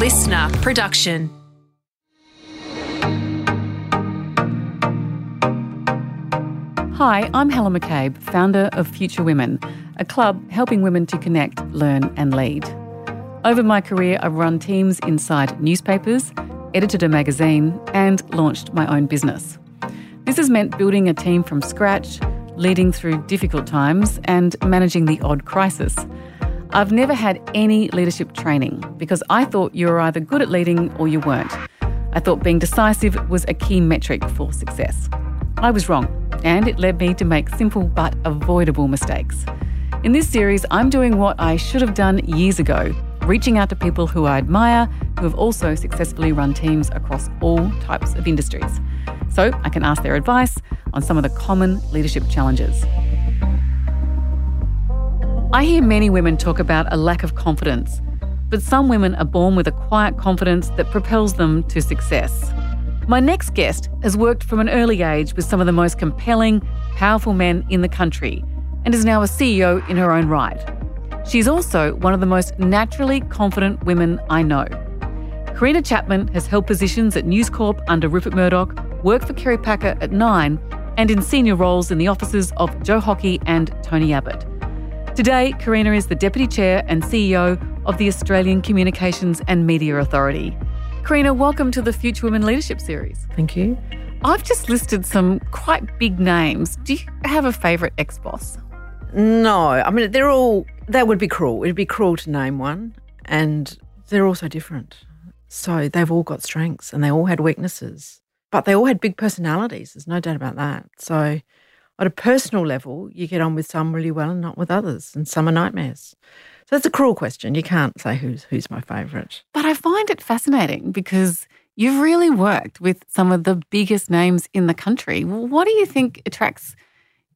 listener production. Hi, I'm Helen McCabe, founder of Future Women, a club helping women to connect, learn, and lead. Over my career, I've run teams inside newspapers, edited a magazine, and launched my own business. This has meant building a team from scratch, leading through difficult times, and managing the odd crisis. I've never had any leadership training because I thought you were either good at leading or you weren't. I thought being decisive was a key metric for success. I was wrong, and it led me to make simple but avoidable mistakes. In this series, I'm doing what I should have done years ago reaching out to people who I admire who have also successfully run teams across all types of industries. So I can ask their advice on some of the common leadership challenges. I hear many women talk about a lack of confidence, but some women are born with a quiet confidence that propels them to success. My next guest has worked from an early age with some of the most compelling, powerful men in the country and is now a CEO in her own right. She's also one of the most naturally confident women I know. Creina Chapman has held positions at News Corp under Rupert Murdoch, worked for Kerry Packer at Nine, and in senior roles in the offices of Joe Hockey and Tony Abbott. Today, Creina is the Deputy Chair and CEO of the Australian Communications and Media Authority. Creina, welcome to the Future Women Leadership Series. Thank you. I've just listed some quite big names. Do you have a favourite ex boss? No, I mean, they're all, that would be cruel. It'd be cruel to name one. And they're all so different. So they've all got strengths and they all had weaknesses, but they all had big personalities. There's no doubt about that. So at a personal level, you get on with some really well and not with others, and some are nightmares. So it's a cruel question. You can't say who's who's my favourite. But I find it fascinating because you've really worked with some of the biggest names in the country. What do you think attracts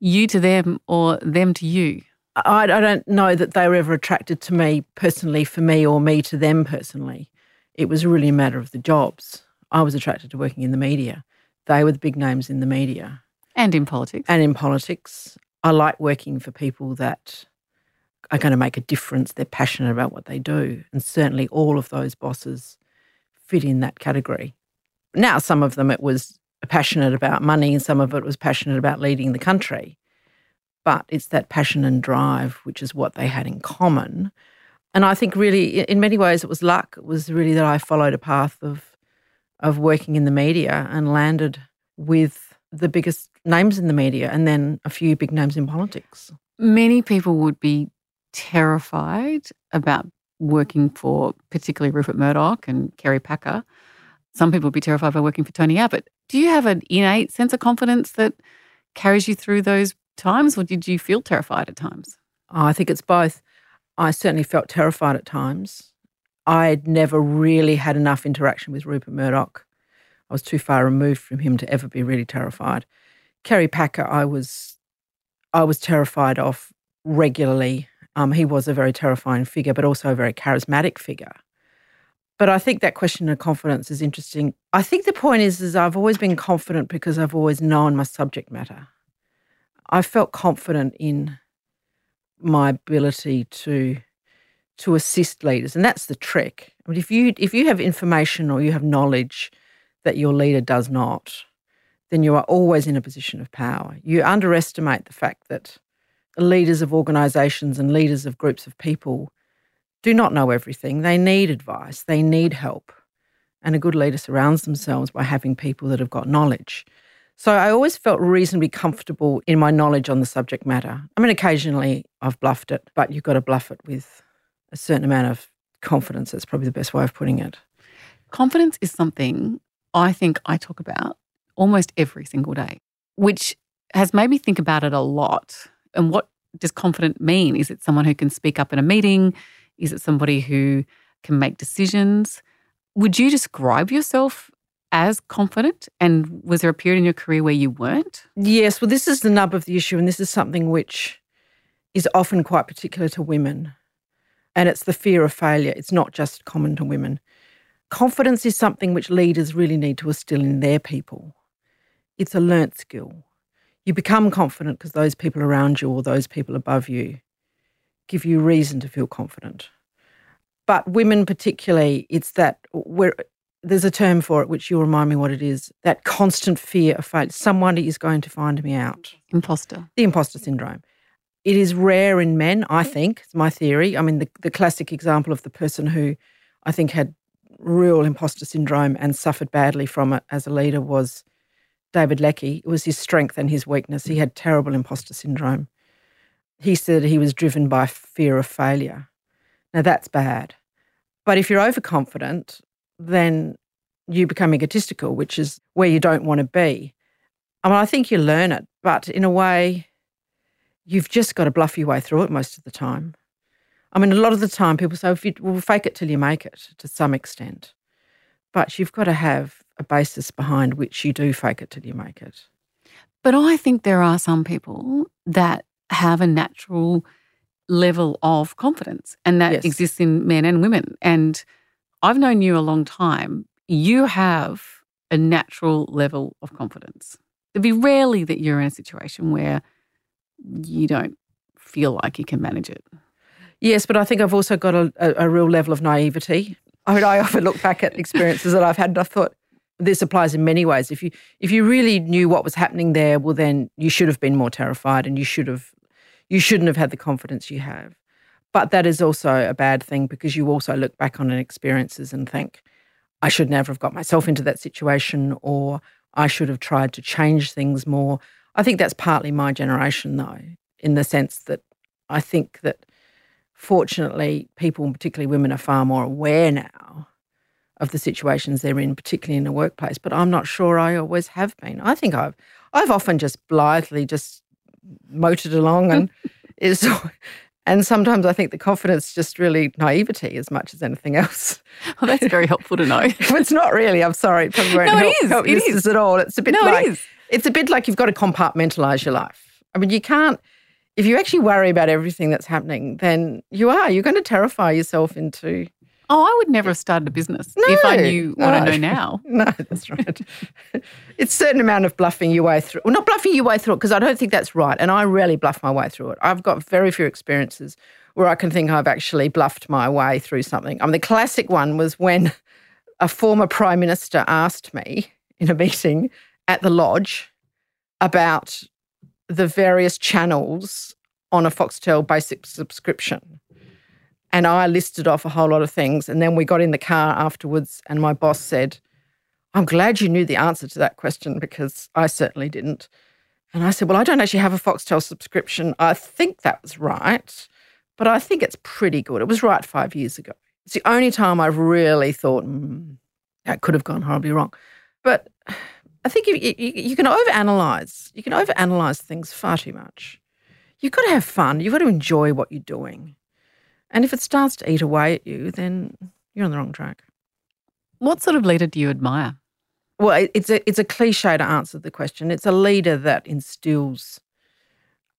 you to them or them to you? I, I don't know that they were ever attracted to me personally for me or me to them personally. It was really a matter of the jobs. I was attracted to working in the media. They were the big names in the media. And in politics. And in politics. I like working for people that are going to make a difference. They're passionate about what they do. And certainly all of those bosses fit in that category. Now, some of them it was passionate about money and some of it was passionate about leading the country. But it's that passion and drive, which is what they had in common. And I think really, in many ways, it was luck. It was really that I followed a path of of working in the media and landed with the biggest names in the media and then a few big names in politics. Many people would be terrified about working for particularly Rupert Murdoch and Kerry Packer. Some people would be terrified by working for Tony Abbott. Do you have an innate sense of confidence that carries you through those times, or did you feel terrified at times? Oh, I think it's both. I certainly felt terrified at times. I'd never really had enough interaction with Rupert Murdoch. I was too far removed from him to ever be really terrified. Kerry Packer, I was, I was terrified of regularly. Um, he was a very terrifying figure, but also a very charismatic figure. But I think that question of confidence is interesting. I think the point is, is I've always been confident because I've always known my subject matter. I felt confident in my ability to to assist leaders, and that's the trick. I mean, if you if you have information or you have knowledge that your leader does not, then you are always in a position of power. You underestimate the fact that leaders of organisations and leaders of groups of people do not know everything. They need advice. They need help, and a good leader surrounds themselves by having people that have got knowledge. So I always felt reasonably comfortable in my knowledge on the subject matter. I mean, occasionally I've bluffed it, but you've got to bluff it with a certain amount of confidence. That's probably the best way of putting it. Confidence is something I think I talk about almost every single day, which has made me think about it a lot. And what does confident mean? Is it someone who can speak up in a meeting? Is it somebody who can make decisions? Would you describe yourself as confident? And was there a period in your career where you weren't? Yes. Well, this is the nub of the issue, and this is something which is often quite particular to women. And it's the fear of failure. It's not just common to women. Confidence is something which leaders really need to instill in their people. It's a learnt skill. You become confident because those people around you or those people above you give you reason to feel confident. But women, particularly, it's that we're, there's a term for it, which you'll remind me what it is that constant fear of failure. Someone is going to find me out. Imposter. The imposter syndrome. It is rare in men, I mm. think. It's my theory. I mean, the, the classic example of the person who I think had real imposter syndrome and suffered badly from it as a leader was David Leckie. It was his strength and his weakness. He had terrible imposter syndrome. He said he was driven by fear of failure. Now, that's bad. But if you're overconfident, then you become egotistical, which is where you don't want to be. I mean, I think you learn it, but in a way, you've just got to bluff your way through it most of the time. I mean, a lot of the time people say, if you, well, fake it till you make it to some extent. But you've got to have a basis behind which you do fake it till you make it. But I think there are some people that have a natural level of confidence and that Yes. exists in men and women. And I've known you a long time. You have a natural level of confidence. It'd be rarely that you're in a situation where you don't feel like you can manage it. Yes, but I think I've also got a, a, a real level of naivety. I mean, I often look back at experiences that I've had and I thought this applies in many ways. If you if you really knew what was happening there, well then you should have been more terrified and you should have you shouldn't have had the confidence you have. But that is also a bad thing because you also look back on an experiences and think, I should never have got myself into that situation or I should have tried to change things more. I think that's partly my generation though, in the sense that I think that fortunately, people, particularly women, are far more aware now of the situations they're in, particularly in the workplace. But I'm not sure I always have been. I think I've I've often just blithely just motored along and is and sometimes I think the confidence just really naivety as much as anything else. Well, that's very helpful to know. it's not really. I'm sorry. It probably won't No, it help, is, help it is. at all. It's a bit no, like it is. it's a bit like you've got to compartmentalize your life. I mean, you can't, if you actually worry about everything that's happening, then you are. You're going to terrify yourself into. Oh, I would never have started a business if I No, knew what I know now. No, that's right. it's a certain amount of bluffing your way through. Well, not bluffing your way through it, because I don't think that's right. And I rarely bluff my way through it. I've got very few experiences where I can think I've actually bluffed my way through something. I mean, the classic one was when a former prime minister asked me in a meeting at the lodge about the various channels on a Foxtel basic subscription. And I listed off a whole lot of things. And then we got in the car afterwards, and my boss said, I'm glad you knew the answer to that question because I certainly didn't. And I said, Well, I don't actually have a Foxtel subscription. I think that was right, but I think it's pretty good. It was right five years ago. It's the only time I've really thought, mm, that could have gone horribly wrong. But I think you, you, you can overanalyze. You can overanalyze things far too much. You've got to have fun. You've got to enjoy what you're doing. And if it starts to eat away at you, then you're on the wrong track. What sort of leader do you admire? Well, it's a it's a cliche to answer the question. It's a leader that instills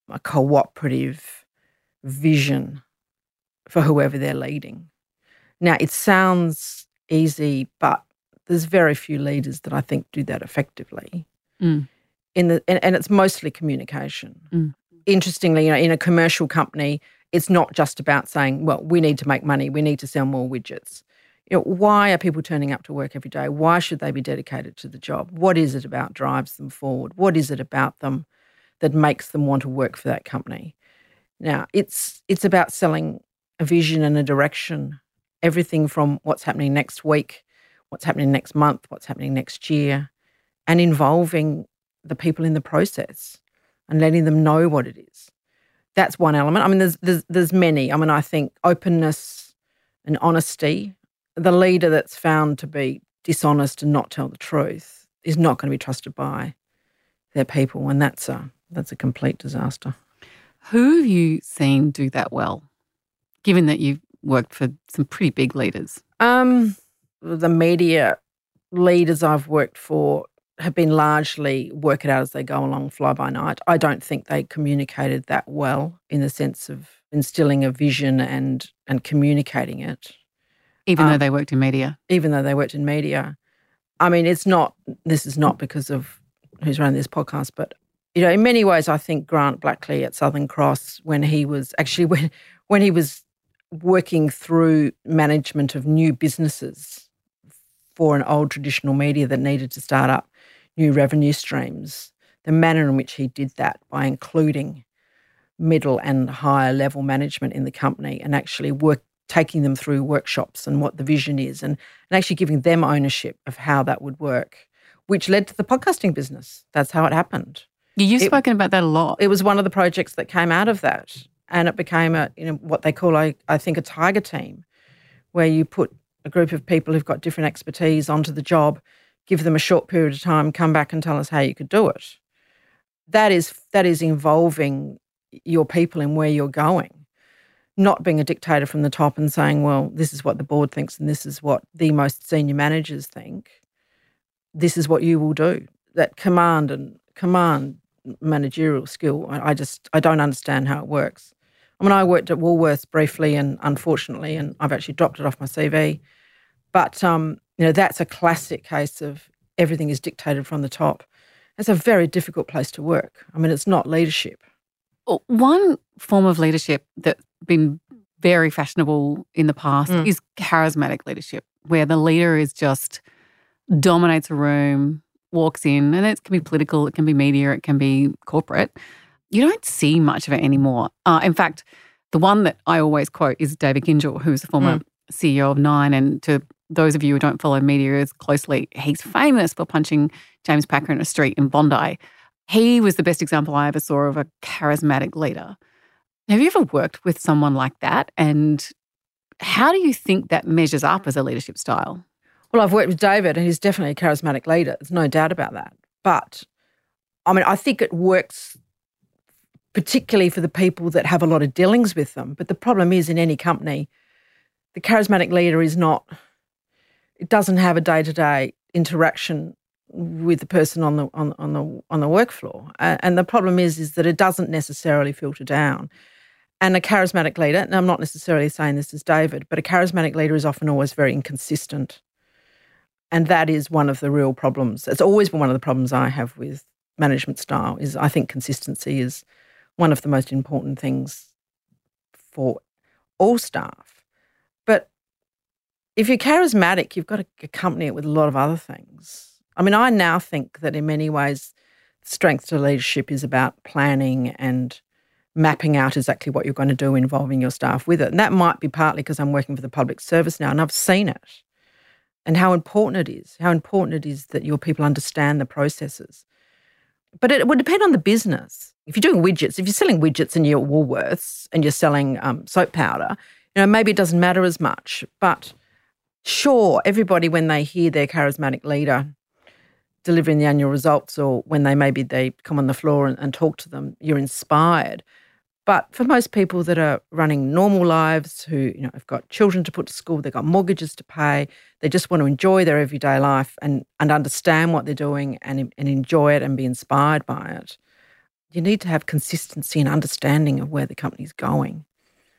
a cooperative vision for whoever they're leading. Now, it sounds easy, but there's very few leaders that I think do that effectively. Mm. In the and, and it's mostly communication. Mm. Interestingly, you know, in a commercial company, it's not just about saying, "Well, we need to make money. We need to sell more widgets." you know, why are people turning up to work every day? Why should they be dedicated to the job? What is it about drives them forward? What is it about them that makes them want to work for that company? Now, it's it's about selling a vision and a direction. Everything from what's happening next week, what's happening next month, what's happening next year, and involving the people in the process and letting them know what it is. That's one element. I mean, there's there's, there's many. I mean, I think openness and honesty the leader that's found to be dishonest and not tell the truth is not going to be trusted by their people, and that's a that's a complete disaster. Who have you seen do that well, given that you've worked for some pretty big leaders? Um, the media leaders I've worked for have been largely work it out as they go along, fly by night. I don't think they communicated that well in the sense of instilling a vision and and communicating it. Even though Um, they worked in media. even though they worked in media. I mean, it's not, this is not because of who's running this podcast, but, you know, in many ways, I think Grant Blackley at Southern Cross, when he was actually, when, when he was working through management of new businesses for an old traditional media that needed to start up new revenue streams. The manner in which he did that by including middle and higher level management in the company and actually work taking them through workshops and what the vision is and, and actually giving them ownership of how that would work, which led to the podcasting business. That's how it happened. You've it, spoken about that a lot. It was one of the projects that came out of that. And it became a, you know, what they call, I, I think, a tiger team, where you put a group of people who've got different expertise onto the job, give them a short period of time, come back and tell us how you could do it. That is that is involving your people and where you're going not being a dictator from the top and saying, well, this is what the board thinks and this is what the most senior managers think. This is what you will do. That command and command managerial skill, I, I just I don't understand how it works. I mean, I worked at Woolworths briefly, and unfortunately, and I've actually dropped it off my CV. But um, you know, that's a classic case of everything is dictated from the top. It's a very difficult place to work. I mean, it's not leadership. One form of leadership that's been very fashionable in the past mm. is charismatic leadership, where the leader is just dominates a room, walks in, and it can be political, it can be media, it can be corporate. You don't see much of it anymore. Uh, in fact, the one that I always quote is David Gyngell, who's a former mm. CEO of Nine. And to those of you who don't follow media as closely, he's famous for punching James Packer in a street in Bondi. He was the best example I ever saw of a charismatic leader. Have you ever worked with someone like that? And how do you think that measures up as a leadership style? Well, I've worked with David, and he's definitely a charismatic leader. There's no doubt about that. But I mean, I think it works particularly for the people that have a lot of dealings with them. But the problem is in any company, the charismatic leader is not, it doesn't have a day to day interaction with the person on the on, on the on the work floor. Uh, and the problem is is that it doesn't necessarily filter down. And a charismatic leader, and I'm not necessarily saying this is David, but a charismatic leader is often always very inconsistent. And that is one of the real problems. It's always been one of the problems I have with management style is I think consistency is one of the most important things for all staff. If you're charismatic, you've got to accompany it with a lot of other things. I mean, I now think that in many ways, strength to leadership is about planning and mapping out exactly what you're going to do involving your staff with it. And that might be partly because I'm working for the public service now and I've seen it and how important it is, how important it is that your people understand the processes. But it would depend on the business. If you're doing widgets, if you're selling widgets and you're Woolworths and you're selling um, soap powder, you know, maybe it doesn't matter as much. But sure, everybody, when they hear their charismatic leader delivering the annual results or when they maybe they come on the floor and, and talk to them, you're inspired. But for most people that are running normal lives, who you know have got children to put to school, they've got mortgages to pay, they just want to enjoy their everyday life and and understand what they're doing and and enjoy it and be inspired by it. You need to have consistency and understanding of where the company's going.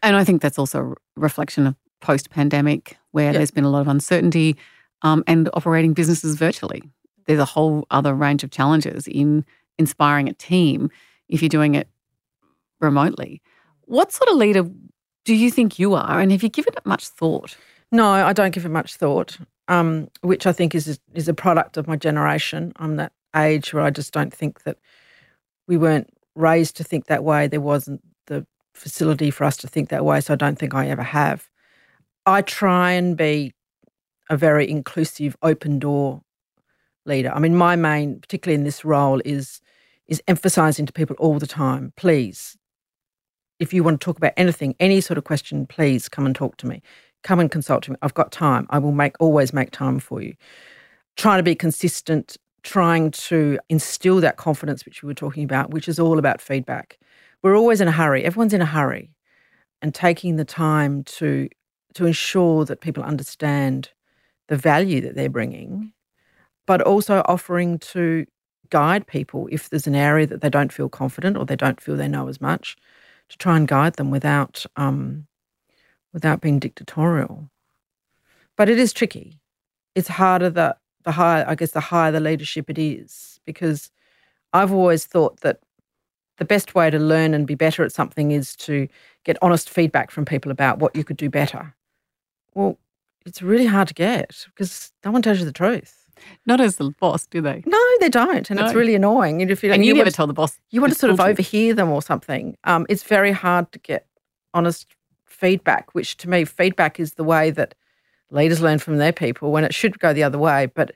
And I think that's also a reflection of post-pandemic, where there's been a lot of uncertainty um, and operating businesses virtually. There's a whole other range of challenges in inspiring a team if you're doing it remotely. What sort of leader do you think you are, and have you given it much thought? No, I don't give it much thought, um, which I think is is a product of my generation. I'm that age where I just don't think that we weren't raised to think that way. There wasn't the facility for us to think that way, so I don't think I ever have. I try and be a very inclusive, open door leader. I mean, my main, particularly in this role, is is emphasizing to people all the time, please, if you want to talk about anything, any sort of question, please come and talk to me. Come and consult to me. I've got time. I will make always make time for you. Trying to be consistent, trying to instill that confidence which we were talking about, which is all about feedback. We're always in a hurry. Everyone's in a hurry. And taking the time to to ensure that people understand the value that they're bringing but also offering to guide people if there's an area that they don't feel confident or they don't feel they know as much, to try and guide them without um, without being dictatorial. But it is tricky. It's harder the the higher I guess the higher the leadership it is because I've always thought that the best way to learn and be better at something is to get honest feedback from people about what you could do better. Well, it's really hard to get because no one tells you the truth. Not as the boss, do they? No, they don't, and it's really annoying. And if you, And you, you never tell the boss. you want to sort of overhear them or something, um, it's very hard to get honest feedback. Which to me, feedback is the way that leaders learn from their people when it should go the other way. But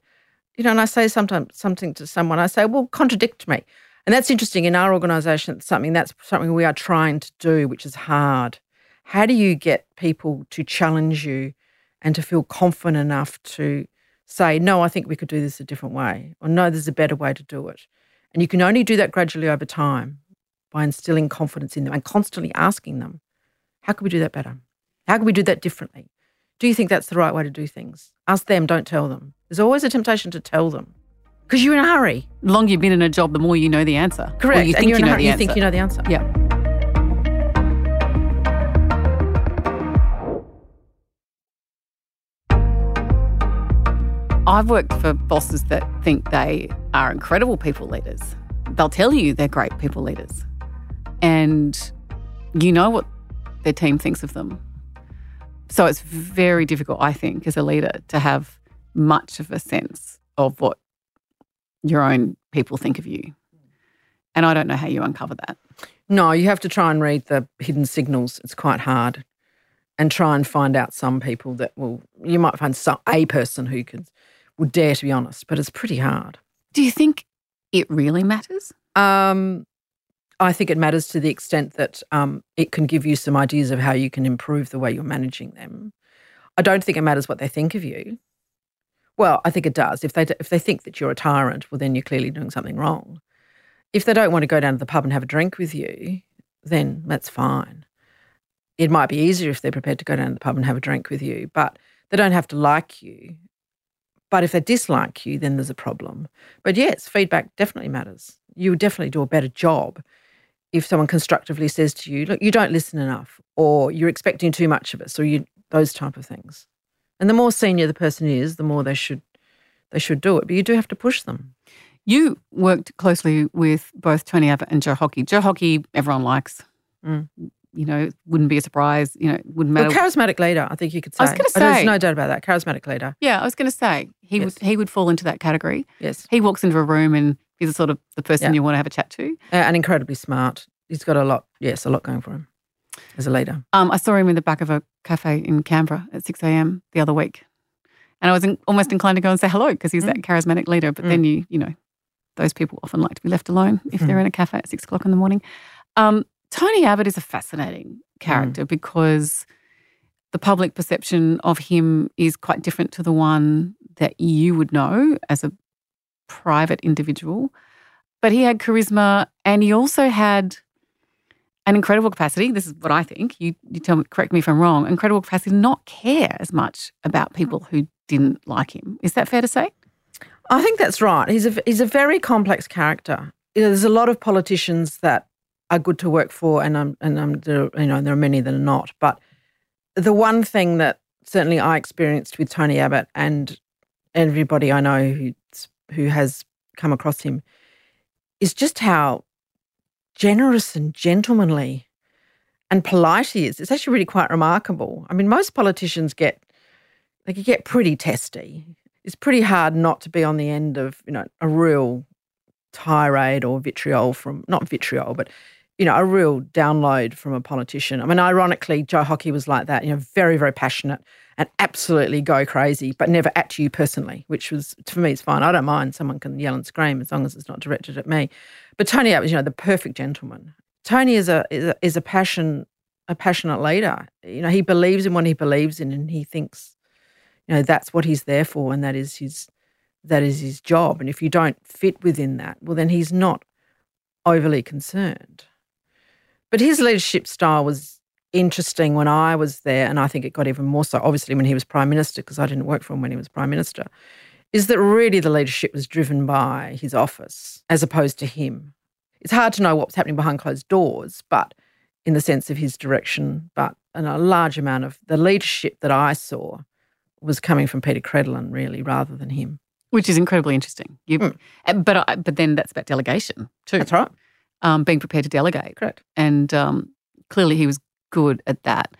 you know, and I say sometimes something to someone, I say, "Well, contradict me," and that's interesting in our organisation. It's something that's something we are trying to do, which is hard. How do you get people to challenge you and to feel confident enough to say, "No, I think we could do this a different way," or "No, there's a better way to do it," and you can only do that gradually over time by instilling confidence in them and constantly asking them, "How can we do that better? How can we do that differently?" Do you think that's the right way to do things? Ask them, don't tell them. There's always a temptation to tell them because you're in a hurry. The longer you've been in a job, the more you know the answer. Or Correct. you and think you're you know hurry. the You answer. think you know the answer. Yeah. I've worked for bosses that think they are incredible people leaders. They'll tell you they're great people leaders. And you know what their team thinks of them. So it's very difficult, I think, as a leader to have much of a sense of what your own people think of you. And I don't know how you uncover that. No, you have to try and read the hidden signals. It's quite hard. And try and find out some people that will, you might find some, a person who could, would dare to be honest, but it's pretty hard. Do you think it really matters? Um, I think it matters to the extent that um, it can give you some ideas of how you can improve the way you're managing them. I don't think it matters what they think of you. Well, I think it does. If they if they think that you're a tyrant, well, then you're clearly doing something wrong. If they don't want to go down to the pub and have a drink with you, then that's fine. It might be easier if they're prepared to go down to the pub and have a drink with you, but they don't have to like you. But if they dislike you, then there's a problem. But yes, feedback definitely matters. You would definitely do a better job if someone constructively says to you, "Look, you don't listen enough," or "You're expecting too much of us," or you those type of things. And the more senior the person is, the more they should they should do it. But you do have to push them. You worked closely with both Tony Abbott and Joe Hockey. Joe Hockey, everyone likes. Mm. You know, wouldn't be a surprise. You know, wouldn't Well, matter. charismatic leader, I think you could say. I was gonna say, There's no doubt about that. Charismatic leader. yeah, I was going to say he Yes. would he would fall into that category. Yes, He walks into a room and he's the sort of the person Yeah. you want to have a chat to. Uh, and incredibly smart. He's got a lot. Yes, a lot going for him as a leader. Um, I saw him in the back of a cafe in Canberra at 6 a.m. the other week. And I was in, almost inclined to go and say hello because he's that charismatic leader. But then you, you know, those people often like to be left alone if they're in a cafe at six o'clock in the morning. Um, Tony Abbott is a fascinating character mm. because the public perception of him is quite different to the one that you would know as a private individual. But he had charisma and he also had an incredible capacity. This is what I think. You, you tell me, correct me if I'm wrong. Incredible capacity to not care as much about mm. people who didn't like him. Is that fair to say? I think that's right. He's a he's a very complex character. There's a lot of politicians that are good to work for, and I'm and I'm there, you know there are many that are not. But the one thing that certainly I experienced with Tony Abbott and everybody I know who who has come across him is just how generous and gentlemanly and polite he is. It's actually really quite remarkable. I mean, most politicians get they can get pretty testy. It's pretty hard not to be on the end of you know a real tirade or vitriol from not vitriol, but you know a real download from a politician. I mean, ironically, Joe Hockey was like that. You know, very very passionate and absolutely go crazy, but never at you personally, which was for me it's fine. I don't mind someone can yell and scream as long as it's not directed at me. But Tony Abbott was you know the perfect gentleman. Tony is a is a, is a passion a passionate leader. You know, he believes in what he believes in, and he thinks you know that's what he's there for and that is his that is his job and if you don't fit within that well then he's not overly concerned but his leadership style was interesting when i was there and i think it got even more so obviously when he was prime minister because i didn't work for him when he was prime minister is that really the leadership was driven by his office as opposed to him it's hard to know what was happening behind closed doors but in the sense of his direction but and a large amount of the leadership that i saw was coming from Peta Credlin, really, rather than him. Which is incredibly interesting. You, Mm. uh, but I, but then that's about delegation too. That's right. Um, being prepared to delegate. Correct. And um, clearly he was good at that.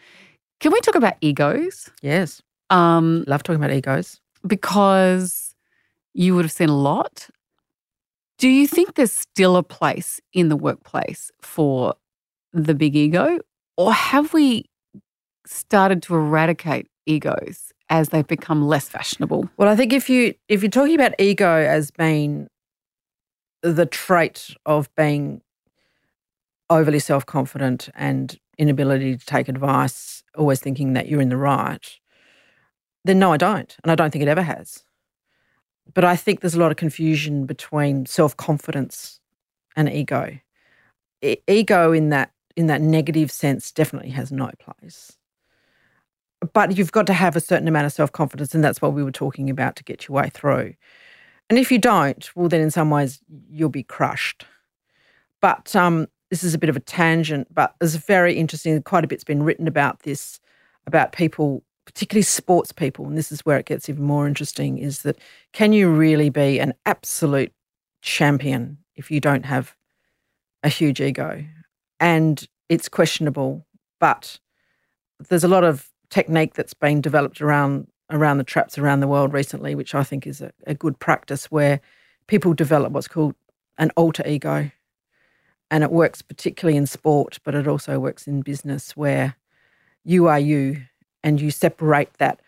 Can we talk about egos? Yes. Um, Love talking about egos. because you would have seen a lot. Do you think there's still a place in the workplace for the big ego? Or have we started to eradicate egos as they've become less fashionable? Well, I think if you if you're talking about ego as being the trait of being overly self confident and inability to take advice, always thinking that you're in the right, then no, I don't, and I don't think it ever has. But I think there's a lot of confusion between self confidence and ego. E- ego in that in that negative sense definitely has no place. But you've got to have a certain amount of self confidence, and that's what we were talking about to get your way through. And if you don't, well, then in some ways you'll be crushed. But um, this is a bit of a tangent, but it's very interesting. Quite a bit's been written about this, about people, particularly sports people, and this is where it gets even more interesting is that can you really be an absolute champion if you don't have a huge ego? And it's questionable, but there's a lot of technique that's been developed around around the traps around the world recently, which I think is a, a good practice where people develop what's called an alter ego. And it works particularly in sport, but it also works in business where you are you and you separate that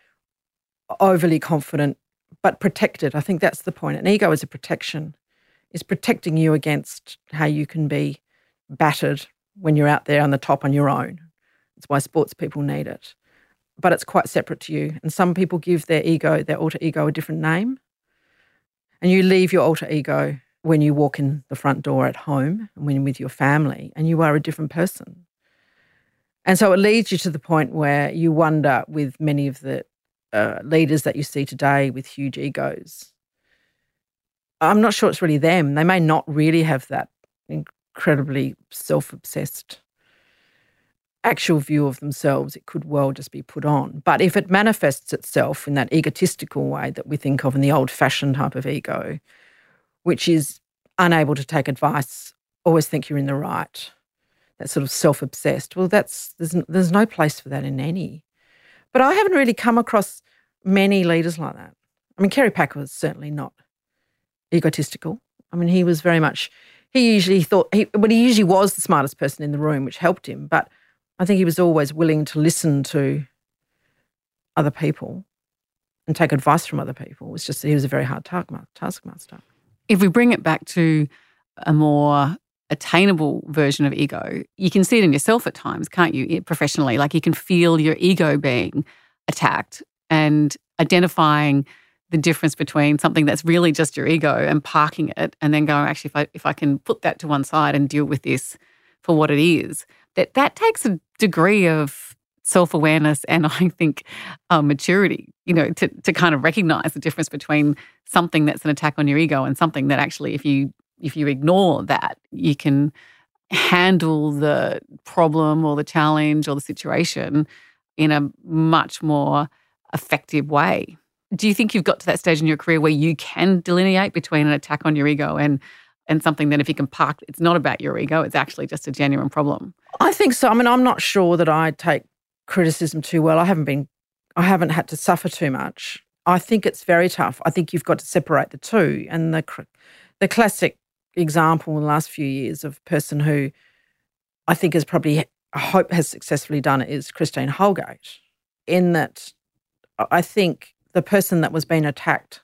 overly confident but protected. I think that's the point. An ego is a protection, is protecting you against how you can be battered when you're out there on the top on your own. That's why sports people need it but it's quite separate to you. And some people give their ego, their alter ego, a different name. And you leave your alter ego when you walk in the front door at home and when you're with your family, and you are a different person. And so it leads you to the point where you wonder with many of the uh, leaders that you see today with huge egos. I'm not sure it's really them. They may not really have that incredibly self obsessed actual view of themselves, it could well just be put on. But if it manifests itself in that egotistical way that we think of in the old fashioned type of ego, which is unable to take advice, always think you're in the right, that sort of self obsessed, well, that's there's, there's no place for that in any. But I haven't really come across many leaders like that. I mean, Kerry Packer was certainly not egotistical. I mean, he was very much, he usually thought, he, but he usually was the smartest person in the room, which helped him. But I think he was always willing to listen to other people and take advice from other people. It was just he was a very hard taskmaster. If we bring it back to a more attainable version of ego, you can see it in yourself at times, can't you? Professionally, like you can feel your ego being attacked and identifying the difference between something that's really just your ego and parking it and then going, actually, if I, if I can put that to one side and deal with this for what it is, that that takes a degree of self-awareness and I think um, maturity, you know, to, to kind of recognize the difference between something that's an attack on your ego and something that actually, if you if you ignore that, you can handle the problem or the challenge or the situation in a much more effective way. Do you think you've got to that stage in your career where you can delineate between an attack on your ego and and something that if you can park, it's not about your ego, it's actually just a genuine problem. I think so. I mean, I'm not sure that I take criticism too well. I haven't been, I haven't had to suffer too much. I think it's very tough. I think you've got to separate the two. And the the classic example in the last few years of a person who I think has probably, I hope has successfully done it is Christine Holgate. In that, I think the person that was being attacked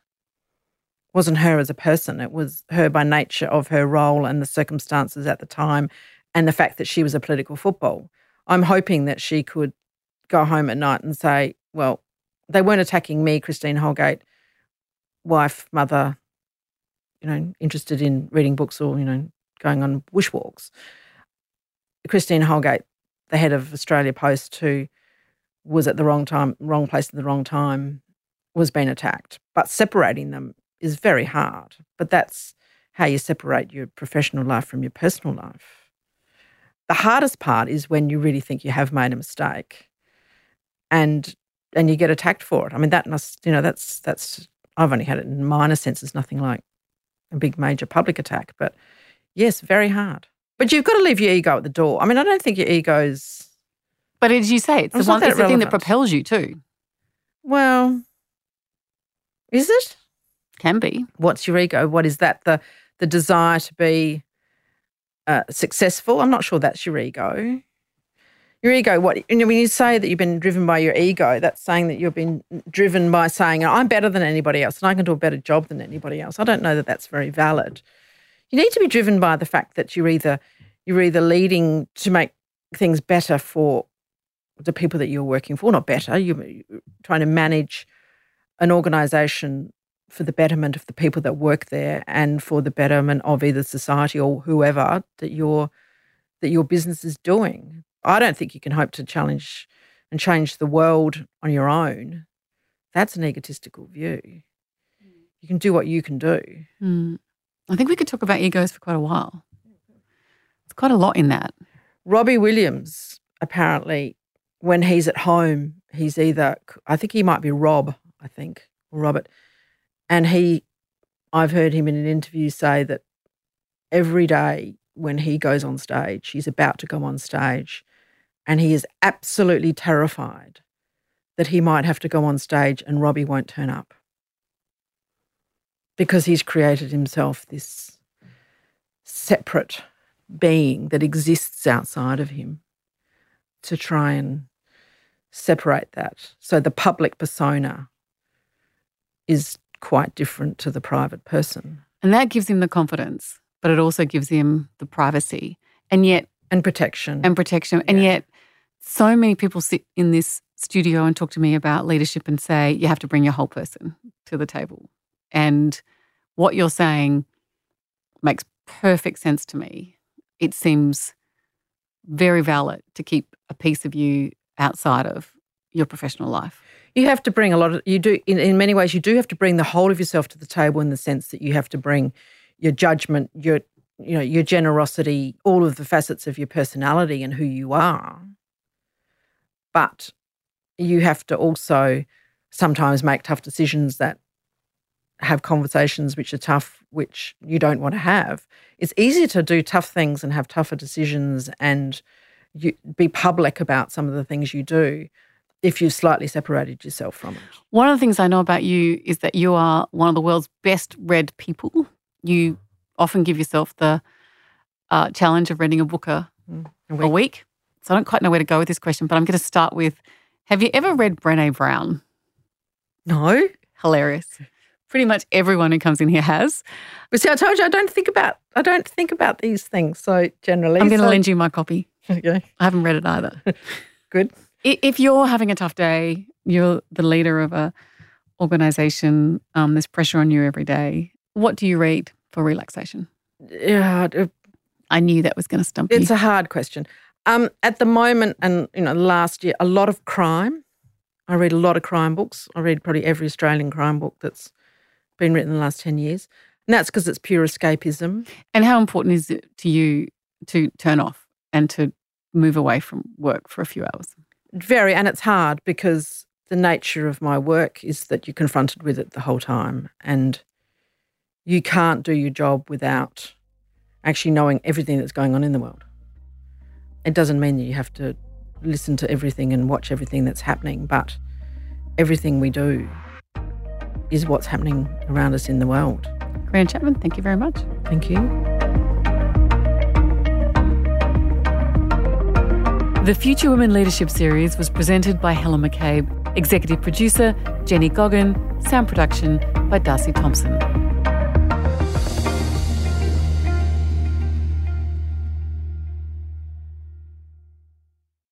wasn't her as a person. It was her by nature of her role and the circumstances at the time and the fact that she was a political football. I'm hoping that she could go home at night and say, well, they weren't attacking me, Christine Holgate, wife, mother, you know, interested in reading books or, you know, going on bushwalks. Christine Holgate, the head of Australia Post, who was at the wrong time, wrong place at the wrong time, was being attacked. But separating them is very hard. But that's how you separate your professional life from your personal life. The hardest part is when you really think you have made a mistake and and you get attacked for it. I mean that must you know that's that's I've only had it in minor senses, nothing like a big major public attack, but yes, very hard. But you've got to leave your ego at the door. I mean, I don't think your ego's. But as you say, it's, It's the one. It's the thing that propels you too. Well, is it? Can be. What's your ego? What is that? The the desire to be uh, successful? I'm not sure that's your ego. Your ego. What? You know, when you say that you've been driven by your ego, that's saying that you've been driven by saying I'm better than anybody else and I can do a better job than anybody else. I don't know that that's very valid. You need to be driven by the fact that you're either you're either leading to make things better for the people that you're working for, not better. You're trying to manage an organisation for the betterment of the people that work there and for the betterment of either society or whoever that your that your business is doing. I don't think you can hope to challenge and change the world on your own. That's an egotistical view. You can do what you can do. Hmm. I think we could talk about egos for quite a while. It's quite a lot in that. Robbie Williams, apparently, when he's at home, he's either, I think he might be Rob, I think, or Robert. And he, I've heard him in an interview say that every day when he goes on stage, he's about to go on stage, and he is absolutely terrified that he might have to go on stage and Robbie won't turn up because he's created himself this separate being that exists outside of him to try and separate that. So the public persona is quite different to the private person And that gives him the confidence, but it also gives him the privacy and yet and protection. and protection. And Yeah. yet so many people sit in this studio and talk to me about leadership and say you have to bring your whole person to the table. And what you're saying makes perfect sense to me. It seems very valid to keep a piece of you outside of your professional life. you have to bring a lot of you do in, in many ways you do have to bring the whole of yourself to the table in the sense that you have to bring your judgment your you know your generosity all of the facets of your personality and who you are but you have to also sometimes make tough decisions that have conversations which are tough which you don't want to have it's easier to do tough things and have tougher decisions and you, be public about some of the things you do if you've slightly separated yourself from it. One of the things I know about you is that you are one of the world's best read people. You often give yourself the uh, challenge of reading a book a, A a week. So I don't quite know where to go with this question, but I'm going to start with Have you ever read Brene Brown? No, Hilarious. Pretty much everyone who comes in here has. but see, I told you I don't think about I don't think about these things so generally. I'm going to so- lend you my copy. Okay, I haven't read it either. good. If you're having a tough day, you're the leader of a organization, um, there's pressure on you every day. What do you read for relaxation? Yeah, I knew that was going to stump it's you. It's a hard question. Um, at the moment, and you know, last year, a lot of crime. I read a lot of crime books. I read probably every Australian crime book that's been written in the last ten years, and that's because it's pure escapism. and how important is it to you to turn off and to move away from work for a few hours? Very, and it's hard because the nature of my work is that you're confronted with it the whole time, and you can't do your job without actually knowing everything that's going on in the world. It doesn't mean that you have to listen to everything and watch everything that's happening, but everything we do is what's happening around us in the world. Grant Chapman, thank you very much. Thank you. The Future Women Leadership Series was presented by Helen McCabe, executive producer Jenny Goggin, sound production by Darcy Thompson.